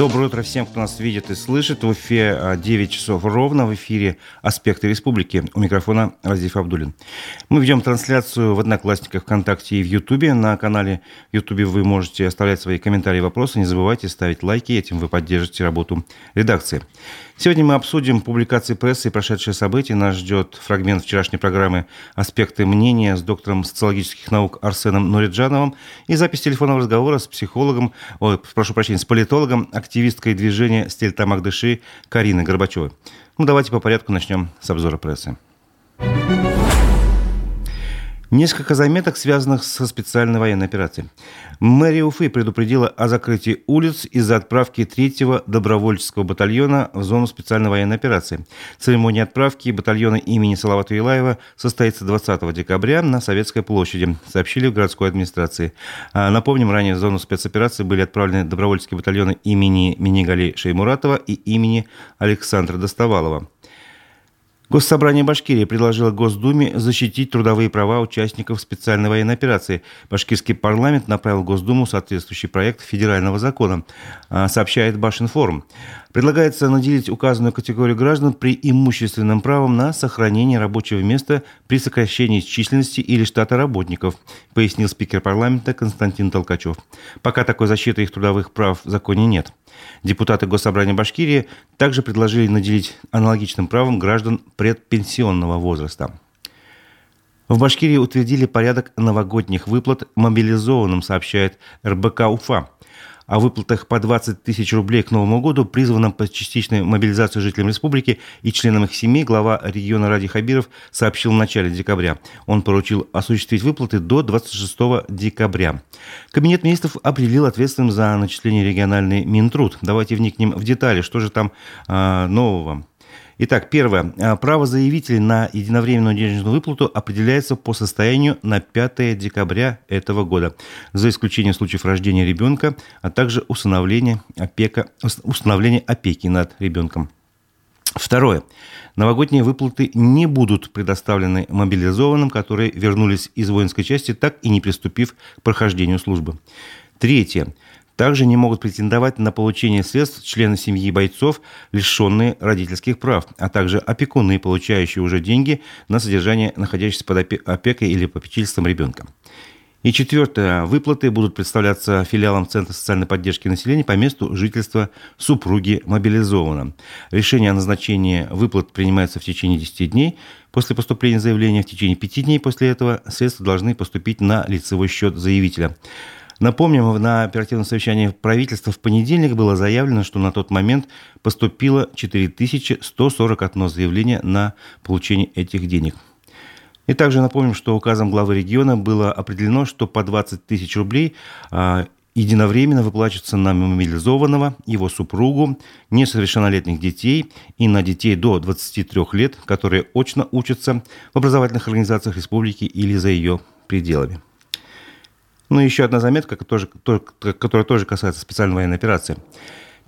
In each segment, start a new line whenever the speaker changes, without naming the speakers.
Доброе утро всем, кто нас видит и слышит. В эфире 9 часов ровно. В эфире «Аспекты республики». У микрофона Разиф Абдулин. Мы ведем трансляцию в Одноклассниках, ВКонтакте и в Ютубе. На канале Ютубе вы можете оставлять свои комментарии и вопросы. Не забывайте ставить лайки. Этим вы поддержите работу редакции. Сегодня мы обсудим публикации прессы и прошедшие события. Нас ждет фрагмент вчерашней программы «Аспекты мнения» с доктором социологических наук Арсеном Нориджановым и запись телефонного разговора с психологом, ой, прошу прощения, с политологом, активисткой движения «Стиль Тамагдыши» Кариной Горбачевой. Ну, давайте по порядку начнем с обзора прессы. Несколько заметок, связанных со специальной военной операцией. Мэрия Уфы предупредила о закрытии улиц из-за отправки третьего добровольческого батальона в зону специальной военной операции. Церемония отправки батальона имени Салавата Юлаева состоится 20 декабря на Советской площади, сообщили в городской администрации. А, напомним, ранее в зону спецоперации были отправлены добровольческие батальоны имени Минигали Шеймуратова и имени Александра Достовалова. Госсобрание Башкирии предложило Госдуме защитить трудовые права участников специальной военной операции. Башкирский парламент направил Госдуму соответствующий проект федерального закона, а, сообщает Башинформ. Предлагается наделить указанную категорию граждан преимущественным правом на сохранение рабочего места при сокращении численности или штата работников, пояснил спикер парламента Константин Толкачев. Пока такой защиты их трудовых прав в законе нет. Депутаты Госсобрания Башкирии также предложили наделить аналогичным правом граждан предпенсионного возраста. В Башкирии утвердили порядок новогодних выплат мобилизованным, сообщает РБК Уфа о выплатах по 20 тысяч рублей к Новому году, призванном по частичной мобилизации жителям республики и членам их семей, глава региона Ради Хабиров сообщил в начале декабря. Он поручил осуществить выплаты до 26 декабря. Кабинет министров определил ответственным за начисление региональный Минтруд. Давайте вникнем в детали, что же там э, нового. Итак, первое. А, право заявителей на единовременную денежную выплату определяется по состоянию на 5 декабря этого года, за исключением случаев рождения ребенка, а также установления, опека, установления опеки над ребенком. Второе. Новогодние выплаты не будут предоставлены мобилизованным, которые вернулись из воинской части, так и не приступив к прохождению службы. Третье. Также не могут претендовать на получение средств члены семьи бойцов, лишенные родительских прав, а также опекуны, получающие уже деньги на содержание находящихся под опекой или попечительством ребенка. И четвертое. Выплаты будут представляться филиалом Центра социальной поддержки населения по месту жительства супруги мобилизованного. Решение о назначении выплат принимается в течение 10 дней. После поступления заявления в течение 5 дней после этого средства должны поступить на лицевой счет заявителя. Напомним, на оперативном совещании правительства в понедельник было заявлено, что на тот момент поступило 4141 заявление на получение этих денег. И также напомним, что указом главы региона было определено, что по 20 тысяч рублей а, единовременно выплачиваются на мобилизованного, его супругу, несовершеннолетних детей и на детей до 23 лет, которые очно учатся в образовательных организациях республики или за ее пределами. Ну еще одна заметка, которая, которая тоже касается специальной военной операции.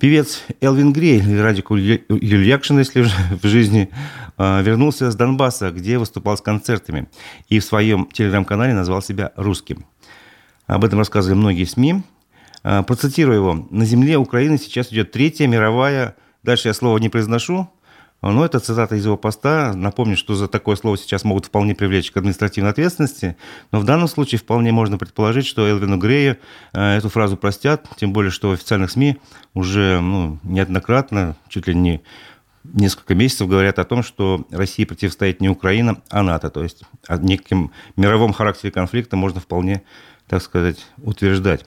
Певец Элвин Грей, или Радик Юльякшин, если в жизни, а, вернулся с Донбасса, где выступал с концертами. И в своем телеграм-канале назвал себя русским. Об этом рассказывали многие СМИ. А, процитирую его. «На земле Украины сейчас идет Третья мировая...» Дальше я слово не произношу, но это цитата из его поста. Напомню, что за такое слово сейчас могут вполне привлечь к административной ответственности. Но в данном случае вполне можно предположить, что Элвину Грею э, эту фразу простят. Тем более, что в официальных СМИ уже ну, неоднократно, чуть ли не несколько месяцев говорят о том, что России противостоит не Украина, а НАТО. То есть о неким мировом характере конфликта можно вполне так сказать, утверждать.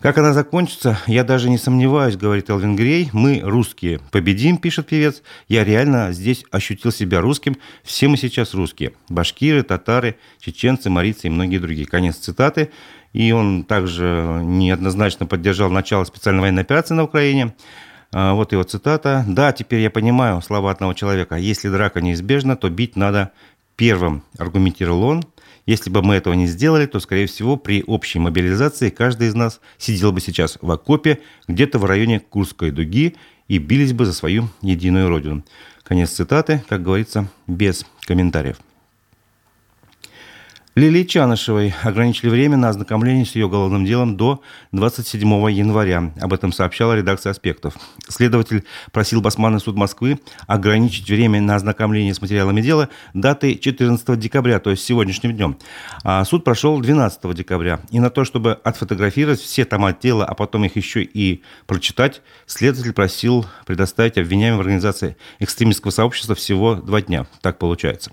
Как она закончится, я даже не сомневаюсь, говорит Элвин Грей. Мы, русские, победим, пишет певец. Я реально здесь ощутил себя русским. Все мы сейчас русские. Башкиры, татары, чеченцы, марийцы и многие другие. Конец цитаты. И он также неоднозначно поддержал начало специальной военной операции на Украине. А, вот его цитата. «Да, теперь я понимаю слова одного человека. Если драка неизбежна, то бить надо первым», аргументировал он. Если бы мы этого не сделали, то, скорее всего, при общей мобилизации каждый из нас сидел бы сейчас в окопе где-то в районе Курской дуги и бились бы за свою единую родину. Конец цитаты, как говорится, без комментариев. Лилии Чанышевой ограничили время на ознакомление с ее уголовным делом до 27 января. Об этом сообщала редакция «Аспектов». Следователь просил Басманный суд Москвы ограничить время на ознакомление с материалами дела даты 14 декабря, то есть сегодняшним днем. А суд прошел 12 декабря. И на то, чтобы отфотографировать все тома дела, а потом их еще и прочитать, следователь просил предоставить обвиняемым в организации экстремистского сообщества всего два дня. Так получается.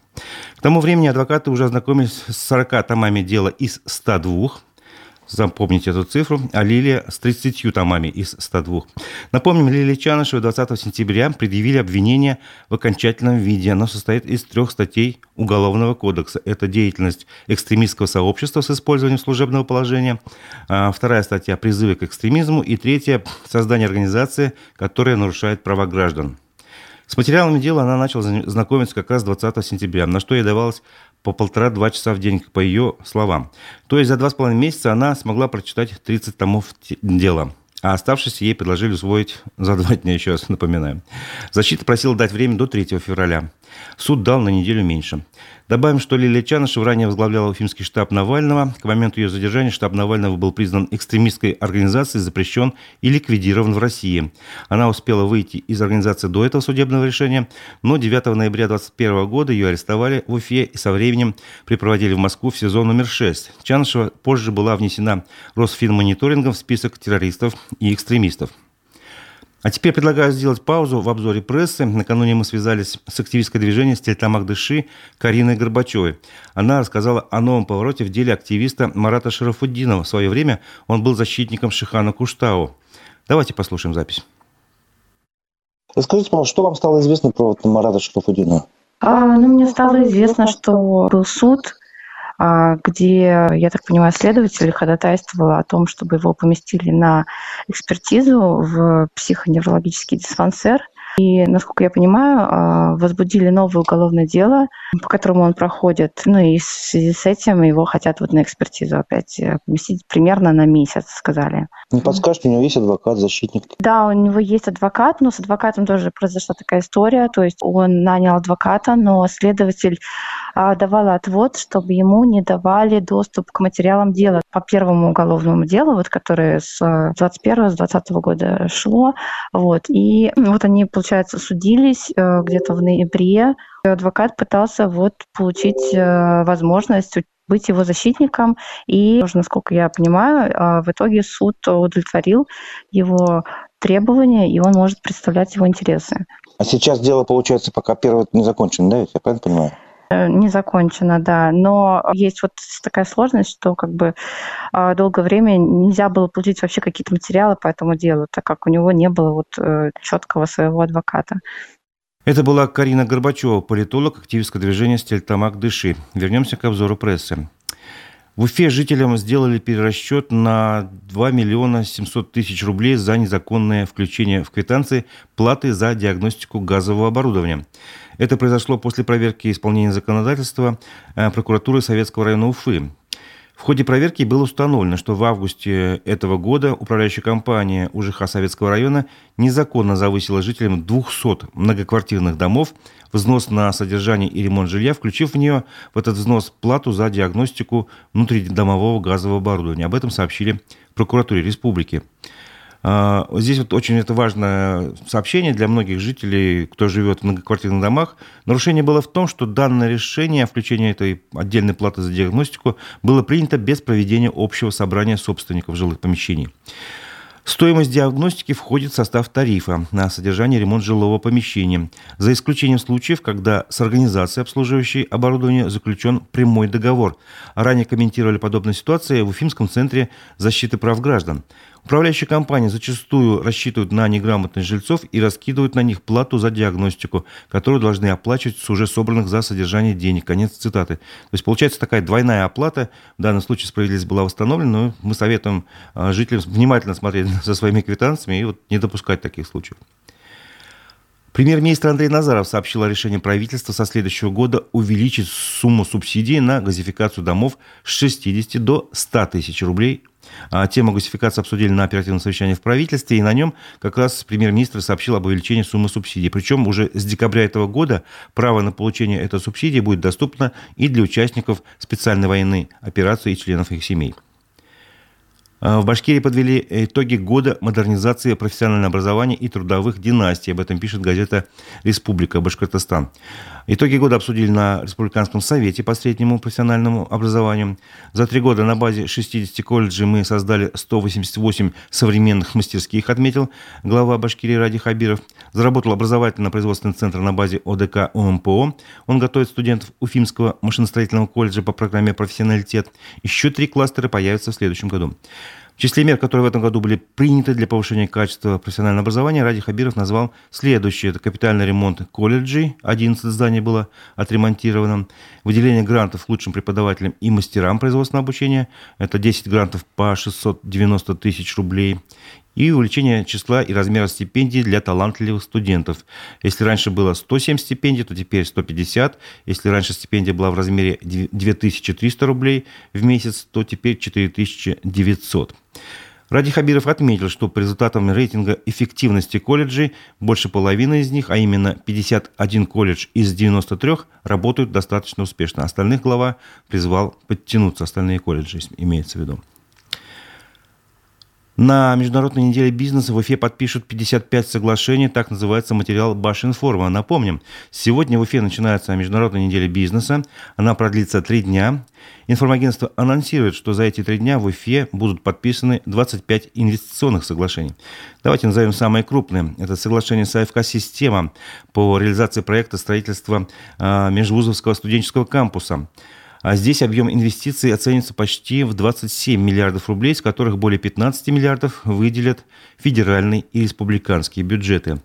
К тому времени адвокаты уже ознакомились с 40 томами дела из 102, Запомните эту цифру. А Лилия с 30 томами из 102. Напомним, Лилия Чанышева 20 сентября предъявили обвинение в окончательном виде. Оно состоит из трех статей Уголовного кодекса. Это деятельность экстремистского сообщества с использованием служебного положения. А, вторая статья – призывы к экстремизму. И третья – создание организации, которая нарушает права граждан. С материалами дела она начала знакомиться как раз 20 сентября, на что ей давалось по полтора-два часа в день, по ее словам. То есть за два с половиной месяца она смогла прочитать 30 томов дела. А оставшиеся ей предложили усвоить за два дня, еще раз напоминаем. Защита просила дать время до 3 февраля. Суд дал на неделю меньше. Добавим, что Лилия Чанышева ранее возглавляла Уфимский штаб Навального. К моменту ее задержания штаб Навального был признан экстремистской организацией, запрещен и ликвидирован в России. Она успела выйти из организации до этого судебного решения, но 9 ноября 2021 года ее арестовали в Уфе и со временем припроводили в Москву в сезон номер 6. Чанышева позже была внесена Росфинмониторингом в список террористов и экстремистов. А теперь предлагаю сделать паузу в обзоре прессы. Накануне мы связались с активистской движением «Стельтамак Дыши» Кариной Горбачевой. Она рассказала о новом повороте в деле активиста Марата Шарафуддинова. В свое время он был защитником Шихана Куштау. Давайте послушаем запись.
Расскажите, пожалуйста, что вам стало известно про Марата Шарафуддинова?
А, ну, мне стало известно, что был суд, где, я так понимаю, следователь ходатайствовал о том, чтобы его поместили на экспертизу в психоневрологический диспансер. И, насколько я понимаю, а, возбудили новое уголовное дело, по которому он проходит. Ну и в связи с этим его хотят вот на экспертизу опять э, поместить примерно на месяц, сказали.
Не подскажете, у него есть адвокат, защитник?
Да, у него есть адвокат, но с адвокатом тоже произошла такая история. То есть он нанял адвоката, но следователь а, давала отвод, чтобы ему не давали доступ к материалам дела по первому уголовному делу, вот, которое с 21 с 20 года шло. Вот. И вот они, получается, судились э, где-то в ноябре. Адвокат пытался вот получить э, возможность быть его защитником. И, насколько я понимаю, э, в итоге суд удовлетворил его требования, и он может представлять его интересы.
А сейчас дело, получается, пока первое не закончено, да, я правильно понимаю?
Э, не закончено, да. Но есть вот такая сложность, что как бы а, долгое время нельзя было получить вообще какие-то материалы по этому делу, так как у него не было вот э, четкого своего адвоката.
Это была Карина Горбачева, политолог активистского движения «Стельтамак Дыши». Вернемся к обзору прессы. В Уфе жителям сделали перерасчет на 2 миллиона 700 тысяч рублей за незаконное включение в квитанции платы за диагностику газового оборудования. Это произошло после проверки исполнения законодательства э, прокуратуры Советского района Уфы. В ходе проверки было установлено, что в августе этого года управляющая компания УЖХ Советского района незаконно завысила жителям 200 многоквартирных домов взнос на содержание и ремонт жилья, включив в нее в этот взнос плату за диагностику внутридомового газового оборудования. Об этом сообщили прокуратуре республики. А, здесь вот очень это важное сообщение для многих жителей, кто живет в многоквартирных домах. Нарушение было в том, что данное решение о включении этой отдельной платы за диагностику было принято без проведения общего собрания собственников жилых помещений. Стоимость диагностики входит в состав тарифа на содержание и ремонт жилого помещения, за исключением случаев, когда с организацией, обслуживающей оборудование, заключен прямой договор. Ранее комментировали подобные ситуации в Уфимском центре защиты прав граждан. Управляющие компании зачастую рассчитывают на неграмотных жильцов и раскидывают на них плату за диагностику, которую должны оплачивать с уже собранных за содержание денег. Конец цитаты. То есть получается такая двойная оплата. В данном случае справедливость была восстановлена, но мы советуем а, жителям внимательно смотреть за своими квитанциями и вот не допускать таких случаев. Премьер-министр Андрей Назаров сообщил о решении правительства со следующего года увеличить сумму субсидий на газификацию домов с 60 до 100 тысяч рублей. А тему газификации обсудили на оперативном совещании в правительстве, и на нем как раз премьер-министр сообщил об увеличении суммы субсидий. Причем уже с декабря этого года право на получение этой субсидии будет доступно и для участников специальной военной операции и членов их семей. А, в Башкирии подвели итоги года модернизации профессионального образования и трудовых династий. Об этом пишет газета «Республика Башкортостан». Итоги года обсудили на Республиканском совете по среднему профессиональному образованию. За три года на базе 60 колледжей мы создали 188 современных мастерских, отметил глава Башкирии Ради Хабиров. Заработал образовательно-производственный центр на базе ОДК ОМПО. Он готовит студентов Уфимского машиностроительного колледжа по программе «Профессионалитет». Еще три кластера появятся в следующем году. В числе мер, которые в этом году были приняты для повышения качества профессионального образования, Ради Хабиров назвал следующее. Это капитальный ремонт колледжей, 11 зданий было отремонтировано, выделение грантов лучшим преподавателям и мастерам производственного обучения, это 10 грантов по 690 тысяч рублей, и увеличение числа и размера стипендий для талантливых студентов. Если раньше было 107 стипендий, то теперь 150. Если раньше стипендия была в размере 2300 рублей в месяц, то теперь 4900. Ради Хабиров отметил, что по результатам рейтинга эффективности колледжей больше половины из них, а именно 51 колледж из 93, работают достаточно успешно. Остальных глава призвал подтянуться, остальные колледжи имеется в виду. На Международной неделе бизнеса в Уфе подпишут 55 соглашений, так называется материал Башинформа. Напомним, сегодня в Уфе начинается Международная неделя бизнеса. Она продлится три дня. Информагентство анонсирует, что за эти три дня в Уфе будут подписаны 25 инвестиционных соглашений. Давайте назовем самые крупные. Это соглашение с АФК «Система» по реализации проекта строительства а, межвузовского студенческого кампуса – а здесь объем инвестиций оценится почти в 27 миллиардов рублей, из которых более 15 миллиардов выделят федеральные и республиканские бюджеты.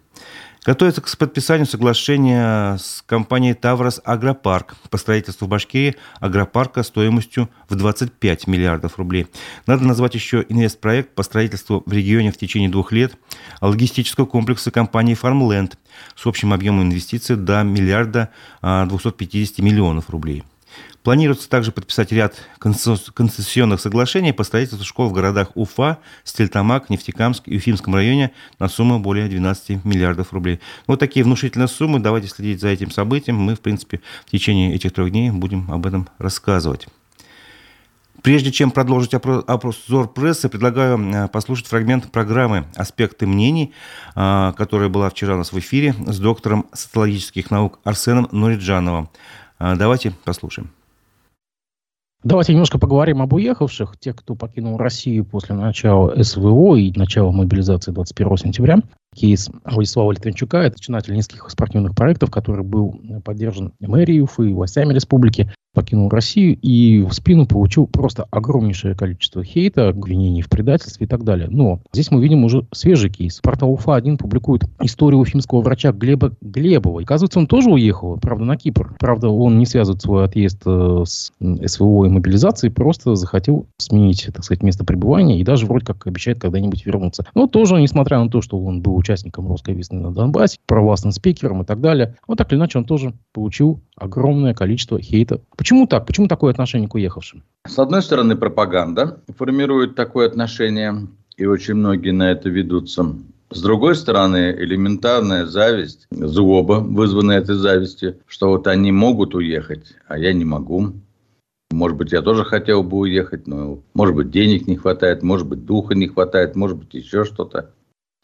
Готовится к подписанию соглашения с компанией «Таврос Агропарк» по строительству в Башкирии агропарка стоимостью в 25 миллиардов рублей. Надо назвать еще инвестпроект по строительству в регионе в течение двух лет логистического комплекса компании «Фармленд» с общим объемом инвестиций до миллиарда 250 миллионов рублей. Планируется также подписать ряд концессионных соглашений по строительству школ в городах Уфа, Стельтамак, Нефтекамск и Уфимском районе на сумму более 12 миллиардов рублей. Вот такие внушительные суммы. Давайте следить за этим событием. Мы, в принципе, в течение этих трех дней будем об этом рассказывать. Прежде чем продолжить опрос «Зор прессы», предлагаю э, послушать фрагмент программы «Аспекты мнений», э, которая была вчера у нас в эфире с доктором социологических наук Арсеном Нуриджановым. Э, давайте послушаем.
Давайте немножко поговорим об уехавших, тех, кто покинул Россию после начала СВО и начала мобилизации 21 сентября. Кейс Владислава Литвинчука, это начинатель нескольких спортивных проектов, который был поддержан мэрией Уфы властями республики покинул Россию и в спину получил просто огромнейшее количество хейта, обвинений в предательстве и так далее. Но здесь мы видим уже свежий кейс. Портал УФА-1 публикует историю уфимского врача Глеба Глебова. Оказывается, он тоже уехал, правда, на Кипр. Правда, он не связывает свой отъезд э, с СВО и мобилизацией, просто захотел сменить, так сказать, место пребывания и даже вроде как обещает когда-нибудь вернуться. Но тоже, несмотря на то, что он был участником русской весны на Донбассе, провластным спикером и так далее, вот так или иначе он тоже получил огромное количество хейта. Почему так? Почему такое отношение к уехавшим?
С одной стороны, пропаганда формирует такое отношение, и очень многие на это ведутся. С другой стороны, элементарная зависть, злоба, вызванная этой завистью, что вот они могут уехать, а я не могу. Может быть, я тоже хотел бы уехать, но, может быть, денег не хватает, может быть, духа не хватает, может быть, еще что-то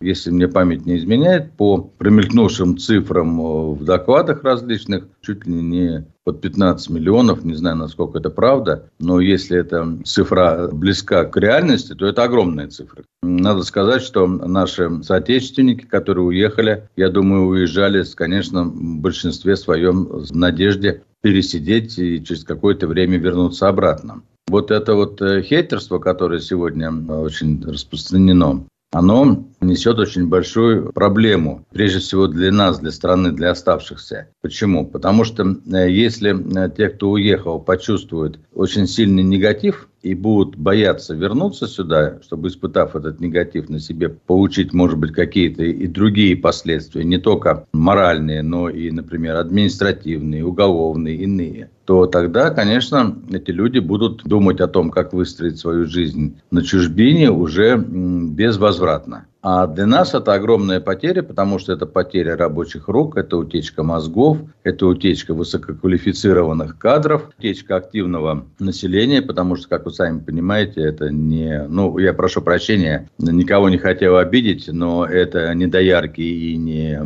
если мне память не изменяет, по промелькнувшим цифрам э, в докладах различных, чуть ли не под 15 миллионов, не знаю, насколько это правда, но если эта цифра близка к реальности, то это огромная цифра. Надо сказать, что наши соотечественники, которые уехали, я думаю, уезжали, конечно, в большинстве своем в надежде пересидеть и через какое-то время вернуться обратно. Вот это вот э, хейтерство, которое сегодня э, очень распространено, оно несет очень большую проблему, прежде всего для нас, для страны, для оставшихся. Почему? Потому что э, если э, те, кто уехал, почувствуют очень сильный негатив и будут бояться вернуться сюда, чтобы, испытав этот негатив на себе, получить, может быть, какие-то и другие последствия, не только моральные, но и, например, административные, уголовные, иные, то тогда, конечно, эти люди будут думать о том, как выстроить свою жизнь на чужбине уже безвозвратно. А для нас это огромная потеря, потому что это потеря рабочих рук, это утечка мозгов, это утечка высококвалифицированных кадров, утечка активного населения, потому что, как вы сами понимаете, это не... Ну, я прошу прощения, никого не хотел обидеть, но это не доярки и не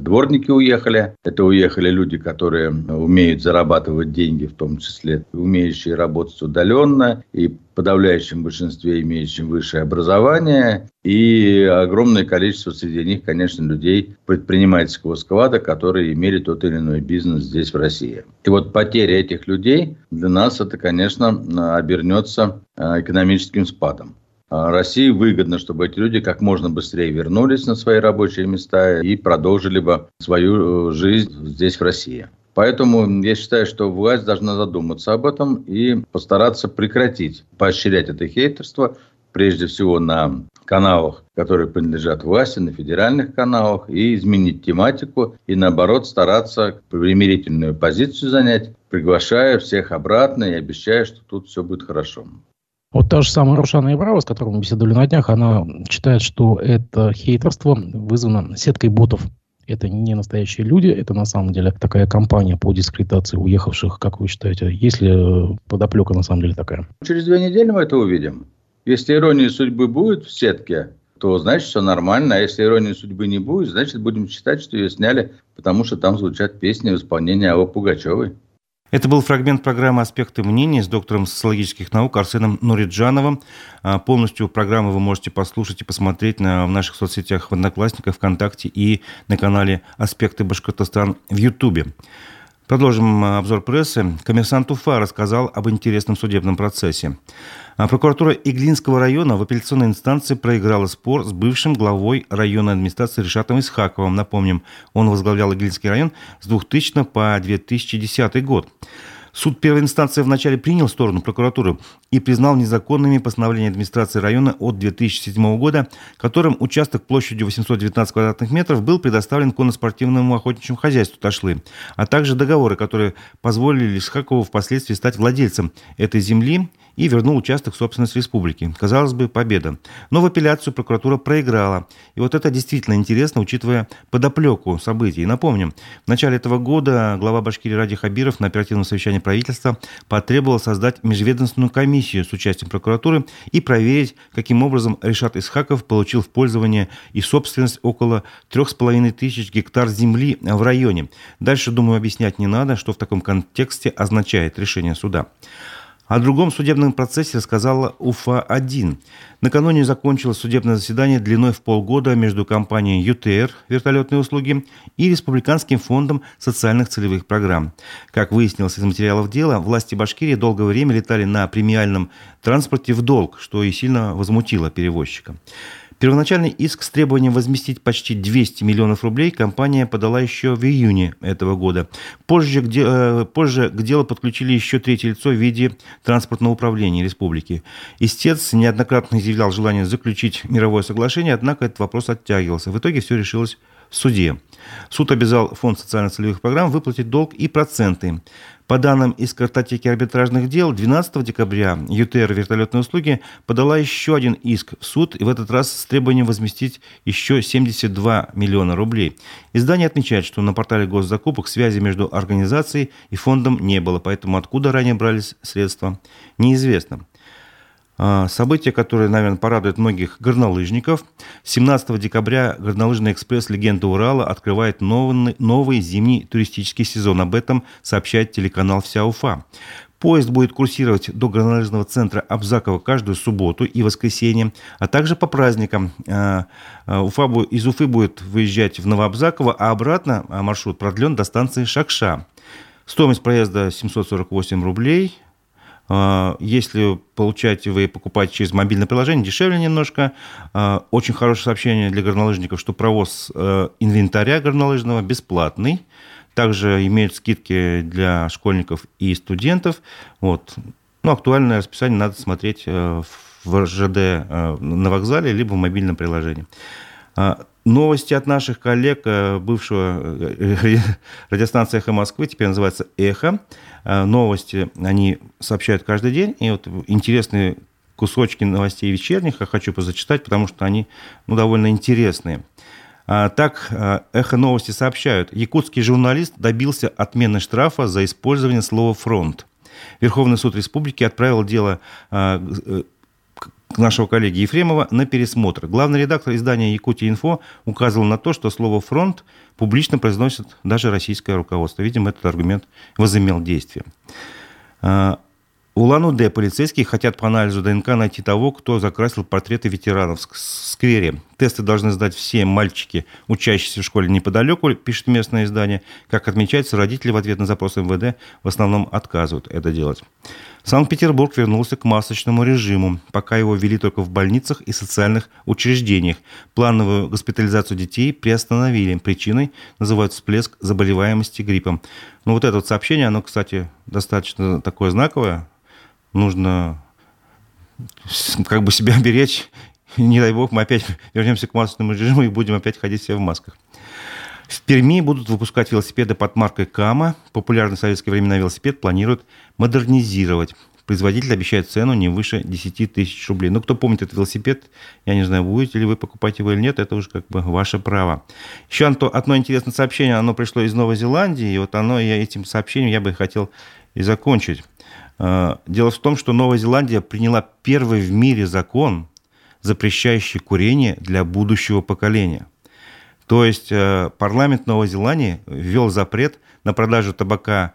дворники уехали. Это уехали люди, которые умеют зарабатывать деньги, в том числе умеющие работать удаленно и подавляющем большинстве имеющим высшее образование, и огромное количество среди них, конечно, людей предпринимательского склада, которые имели тот или иной бизнес здесь, в России. И вот потеря этих людей для нас это, конечно, обернется а, экономическим спадом. А России выгодно, чтобы эти люди как можно быстрее вернулись на свои рабочие места и продолжили бы свою э, жизнь здесь, в России. Поэтому я считаю, что власть должна задуматься об этом и постараться прекратить поощрять это хейтерство, прежде всего на каналах, которые принадлежат власти, на федеральных каналах, и изменить тематику, и наоборот стараться примирительную позицию занять, приглашая всех обратно и обещая, что тут все будет хорошо.
Вот та же самая Рушана Ибрава, с которой мы беседовали на днях, она считает, что это хейтерство вызвано сеткой ботов это не настоящие люди, это на самом деле такая компания по дискредитации уехавших, как вы считаете? Есть ли э, подоплека на самом деле такая?
Через две недели мы это увидим. Если ирония судьбы будет в сетке, то значит все нормально. А если иронии судьбы не будет, значит будем считать, что ее сняли, потому что там звучат песни в исполнении Аллы Пугачевой.
Это был фрагмент программы «Аспекты мнений» с доктором социологических наук Арсеном Нуриджановым. А, полностью программу вы можете послушать и посмотреть на, в наших соцсетях в Одноклассниках, ВКонтакте и на канале «Аспекты Башкортостан» в Ютубе. Продолжим обзор прессы. Коммерсант Уфа рассказал об интересном судебном процессе. А прокуратура Иглинского района в апелляционной инстанции проиграла спор с бывшим главой районной администрации Решатом Исхаковым. Напомним, он возглавлял Иглинский район с 2000 по 2010 год. Суд первой инстанции вначале принял сторону прокуратуры и признал незаконными постановления администрации района от 2007 года, которым участок площадью 819 квадратных метров был предоставлен конноспортивному охотничьему хозяйству Ташлы, а также договоры, которые позволили Исхакову впоследствии стать владельцем этой земли и вернул участок в собственность республики. Казалось бы, победа. Но в апелляцию прокуратура проиграла. И вот это действительно интересно, учитывая подоплеку событий. Напомним, в начале этого года глава Башкирии Ради Хабиров на оперативном совещании правительства потребовал создать межведомственную комиссию с участием прокуратуры и проверить, каким образом Решат Исхаков получил в пользование и собственность около трех с половиной тысяч гектар земли в районе. Дальше, думаю, объяснять не надо, что в таком контексте означает решение суда. О другом судебном процессе рассказала УФА-1. Накануне закончилось судебное заседание длиной в полгода между компанией ЮТР «Вертолетные услуги» и Республиканским фондом социальных целевых программ. Как выяснилось из материалов дела, власти Башкирии долгое время летали на премиальном транспорте в долг, что и сильно возмутило перевозчика. Первоначальный иск с требованием возместить почти 200 миллионов рублей компания подала еще в июне этого года. Позже, где, э, позже к делу подключили еще третье лицо в виде транспортного управления республики. Истец неоднократно изъявлял желание заключить мировое соглашение, однако этот вопрос оттягивался. В итоге все решилось в суде. Суд обязал Фонд социально-целевых программ выплатить долг и проценты. По данным из картотеки арбитражных дел, 12 декабря ЮТР «Вертолетные услуги» подала еще один иск в суд, и в этот раз с требованием возместить еще 72 миллиона рублей. Издание отмечает, что на портале госзакупок связи между организацией и фондом не было, поэтому откуда ранее брались средства, неизвестно. А, событие, которое, наверное, порадует многих горнолыжников. 17 декабря горнолыжный экспресс «Легенда Урала» открывает новый, новый зимний туристический сезон. Об этом сообщает телеканал «Вся Уфа». Поезд будет курсировать до горнолыжного центра Абзакова каждую субботу и воскресенье, а также по праздникам. А, а, Уфа, из Уфы будет выезжать в Новоабзаково, а обратно маршрут продлен до станции Шакша. Стоимость проезда 748 рублей – если получаете вы покупаете через мобильное приложение, дешевле немножко. А, очень хорошее сообщение для горнолыжников, что провоз э, инвентаря горнолыжного бесплатный. Также имеют скидки для школьников и студентов. Вот. Ну, актуальное расписание надо смотреть в РЖД на вокзале, либо в мобильном приложении. Новости от наших коллег бывшего радиостанции «Эхо Москвы», теперь называется «Эхо». Новости они сообщают каждый день, и вот интересные кусочки новостей вечерних я хочу позачитать, потому что они ну, довольно интересные. А, так, «Эхо новости» сообщают, якутский журналист добился отмены штрафа за использование слова «фронт». Верховный суд республики отправил дело э, нашего коллеги Ефремова на пересмотр. Главный редактор издания «Якутия Инфо» указывал на то, что слово «фронт» публично произносит даже российское руководство. Видимо, этот аргумент возымел действие. Улан-Удэ полицейские хотят по анализу ДНК найти того, кто закрасил портреты ветеранов в сквере. Тесты должны сдать все мальчики, учащиеся в школе неподалеку, пишет местное издание. Как отмечается, родители в ответ на запрос МВД в основном отказывают это делать. Санкт-Петербург вернулся к масочному режиму, пока его ввели только в больницах и социальных учреждениях. Плановую госпитализацию детей приостановили. Причиной называют всплеск заболеваемости гриппом. Ну вот это вот сообщение, оно, кстати, достаточно такое знаковое, нужно как бы себя беречь. Не дай бог, мы опять вернемся к массовому режиму и будем опять ходить все в масках. В Перми будут выпускать велосипеды под маркой Кама. Популярный в советские времена велосипед планируют модернизировать. Производитель обещает цену не выше 10 тысяч рублей. Ну, кто помнит этот велосипед, я не знаю, будете ли вы покупать его или нет, это уже как бы ваше право. Еще одно интересное сообщение, оно пришло из Новой Зеландии, и вот оно, я этим сообщением я бы хотел и закончить. А, дело в том, что Новая Зеландия приняла первый в мире закон, запрещающий курение для будущего поколения. То есть э, парламент Новой Зеландии ввел запрет на продажу табака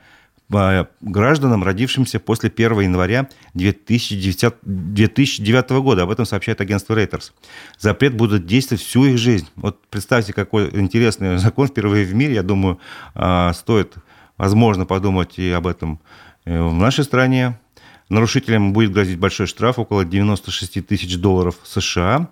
а, гражданам, родившимся после 1 января 2009, 2009 года. Об этом сообщает агентство Reuters. Запрет будет действовать всю их жизнь. Вот представьте, какой интересный закон впервые в мире. Я думаю, а, стоит, возможно, подумать и об этом Э, в нашей стране нарушителям будет грозить большой штраф около 96 тысяч долларов США.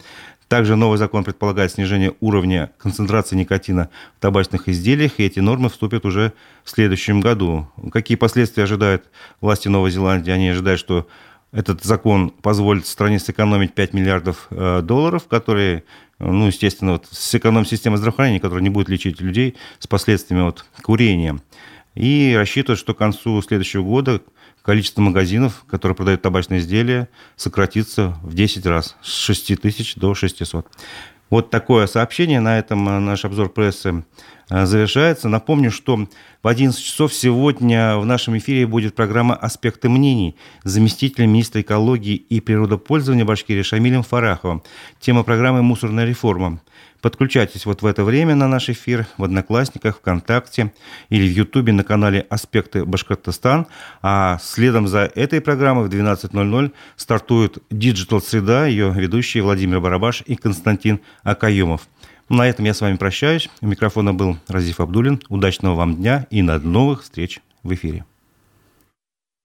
Также новый закон предполагает снижение уровня концентрации никотина в табачных изделиях, и эти нормы вступят уже в следующем году. Какие последствия ожидают власти Новой Зеландии? Они ожидают, что этот закон позволит стране сэкономить 5 миллиардов э, долларов, которые, ну, естественно, вот сэкономит система здравоохранения, которая не будет лечить людей с последствиями вот, курения. И рассчитывают, что к концу следующего года количество магазинов, которые продают табачные изделия, сократится в 10 раз, с 6 тысяч до 600. Вот такое сообщение. На этом э, наш обзор прессы э, завершается. Напомню, что в 11 часов сегодня в нашем эфире будет программа «Аспекты мнений» с заместителем министра экологии и природопользования Башкирии Шамилем Фараховым. Тема программы «Мусорная реформа». Подключайтесь вот в это время на наш эфир в Одноклассниках, ВКонтакте или в Ютубе на канале «Аспекты Башкортостан». А следом за этой программой в 12.00 стартует Digital Среда, ее ведущие Владимир Барабаш и Константин Акаемов. На этом я с вами прощаюсь. У микрофона был Разиф Абдулин. Удачного вам дня и до новых встреч в эфире.